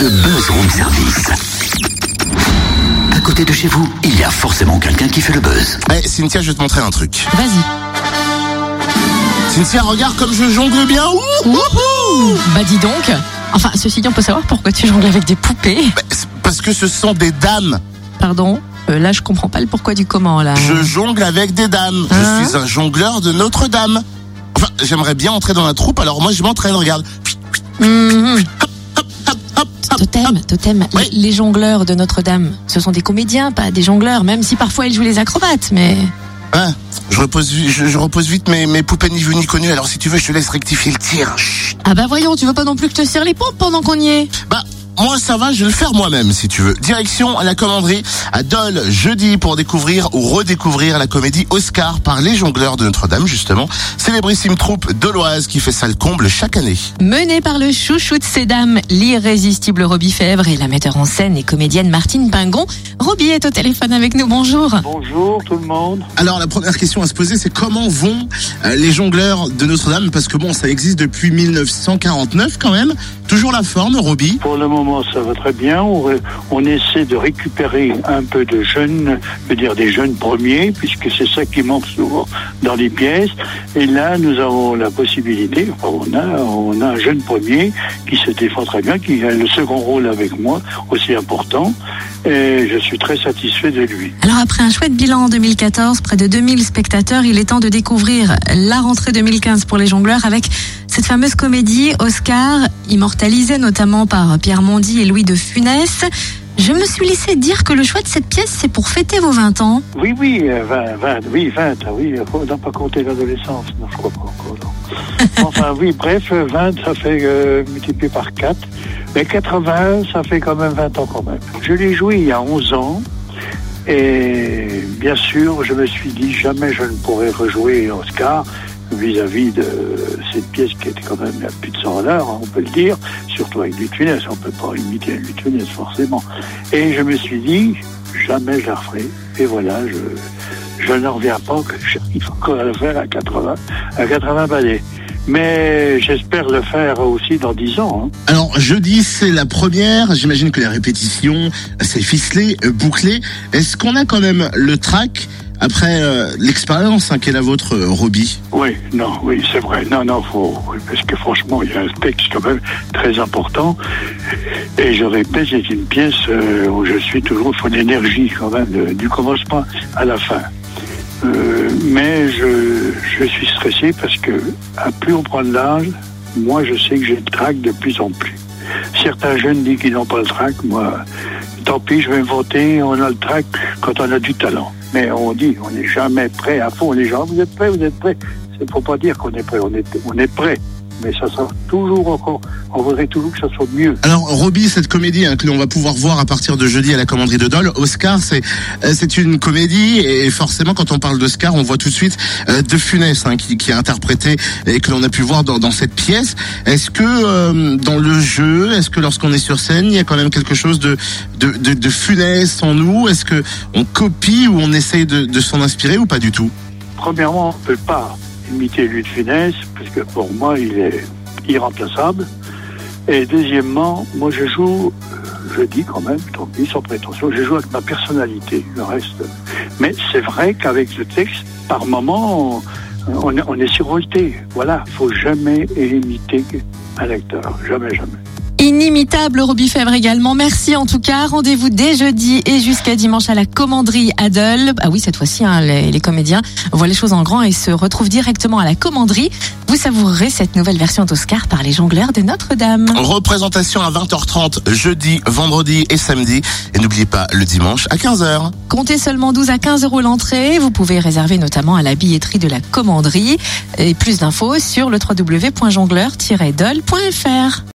le buzz room service. À côté de chez vous, il y a forcément quelqu'un qui fait le buzz. Eh, Cynthia, je vais te montrer un truc. Vas-y. Cynthia, regarde comme je jongle bien. Ouh Bah dis donc. Enfin, ceci dit, on peut savoir pourquoi tu jongles avec des poupées. Bah, Parce que ce sont des dames. Pardon Euh, Là, je comprends pas le pourquoi du comment, là. Je jongle avec des dames. Hein Je suis un jongleur de Notre-Dame. Enfin, j'aimerais bien entrer dans la troupe, alors moi je m'entraîne, regarde. Mhm. Totem, totem. Oui. Les, les jongleurs de Notre-Dame, ce sont des comédiens, pas des jongleurs, même si parfois ils jouent les acrobates, mais... Hein, je repose, vi- je, je repose vite mes, mes poupées ni vues ni connues, alors si tu veux, je te laisse rectifier le tir. Chut. Ah bah voyons, tu veux pas non plus que je te serre les pompes pendant qu'on y est? Bah, moi ça va, je vais le faire moi-même si tu veux. Direction à la commanderie à Dole jeudi pour découvrir ou redécouvrir la comédie Oscar par les jongleurs de Notre-Dame justement. Célébrissime troupe doloise qui fait ça le comble chaque année. Menée par le chouchou de ces dames, l'irrésistible Robbie Fèvre et la metteur en scène et comédienne Martine Pingon. Robbie est au téléphone avec nous, bonjour. Bonjour tout le monde. Alors la première question à se poser c'est comment vont euh, les jongleurs de Notre-Dame? Parce que bon ça existe depuis 1949 quand même. Toujours la forme Roby? Pour le moment, ça va très bien. On, essaie de récupérer un peu de jeunes, je veux dire des jeunes premiers, puisque c'est ça qui manque souvent dans les pièces. Et là, nous avons la possibilité, on a, on a un jeune premier qui se défend très bien, qui a le second rôle avec moi, aussi important. Et je suis très satisfait de lui. Alors après un chouette bilan en 2014, près de 2000 spectateurs, il est temps de découvrir la rentrée 2015 pour les jongleurs avec cette fameuse comédie Oscar, immortalisée notamment par Pierre Mondy et Louis de Funès. Je me suis laissé dire que le choix de cette pièce, c'est pour fêter vos 20 ans. Oui, oui, euh, 20, 20, oui, 20, ah oui, il faut n'a pas compter l'adolescence, non, je crois pas encore, non. enfin, oui, bref, euh, 20, ça fait euh, multiplié par 4, mais 80, ça fait quand même 20 ans quand même. Je l'ai joué il y a 11 ans, et bien sûr, je me suis dit, jamais je ne pourrai rejouer Oscar vis-à-vis de cette pièce qui était quand même à plus de 100 à l'heure, hein, on peut le dire, surtout avec de Funès, on peut pas imiter de Funès forcément. Et je me suis dit, jamais je la referai. Et voilà, je, je n'en reviens pas que j'arrive encore à le faire à 80, à 80 balais. Mais j'espère le faire aussi dans 10 ans. hein. Alors jeudi c'est la première. J'imagine que les répétitions c'est ficelé, euh, bouclé. Est-ce qu'on a quand même le track après euh, l'expérience hein, qu'est la vôtre euh, Roby? Oui, non, oui, c'est vrai. Non, non, faut, parce que franchement, il y a un texte quand même très important. Et je répète, c'est une pièce euh, où je suis toujours, il faut l'énergie quand même, de- du commencement à la fin. Euh, mais je, je suis stressé parce que à plus on prend de l'âge, moi je sais que j'ai le trac de plus en plus. Certains jeunes disent qu'ils n'ont pas le trac, moi, tant pis, je vais voter, on a le trac quand on a du talent. Mais on dit, on n'est jamais prêt à fond. Les gens, vous êtes prêts, vous êtes prêts. C'est faut pas dire qu'on est prêt, on est, on est prêt. Mais ça sera toujours encore, on voudrait toujours que ça soit mieux. Alors Roby, cette comédie hein, que l'on va pouvoir voir à partir de jeudi à la commanderie de Dole, Oscar, c'est euh, c'est une comédie et forcément quand on parle d'Oscar, on voit tout de suite euh, De Funès hein, qui, qui a interprété et que l'on a pu voir dans, dans cette pièce. Est-ce que euh, dans le jeu, est-ce que lorsqu'on est sur scène, il y a quand même quelque chose de de, de, de Funès en nous? Est-ce que on copie ou on essaye de, de s'en inspirer ou pas du tout? Premièrement, on ne peut pas imiter lui de finesse, parce que pour moi, il est irremplaçable. Et deuxièmement, moi, je joue, euh, je dis quand même, tant pis, sans prétention, je joue avec ma personnalité, le reste. Mais c'est vrai qu'avec le texte, par moment, on, on est, on est survolté. Voilà, faut jamais imiter un lecteur. Jamais, jamais. Inimitable Robbie Fèvre également. Merci en tout cas. Rendez-vous dès jeudi et jusqu'à dimanche à la commanderie Adel. Ah oui, cette fois-ci, hein, les, les comédiens voient les choses en grand et se retrouvent directement à la commanderie. Vous savourerez cette nouvelle version d'Oscar par les jongleurs de Notre-Dame. Représentation à 20h30 jeudi, vendredi et samedi et n'oubliez pas le dimanche à 15h. Comptez seulement 12 à 15 euros l'entrée. Vous pouvez réserver notamment à la billetterie de la commanderie. Et plus d'infos sur le www.jongleur-dol.fr.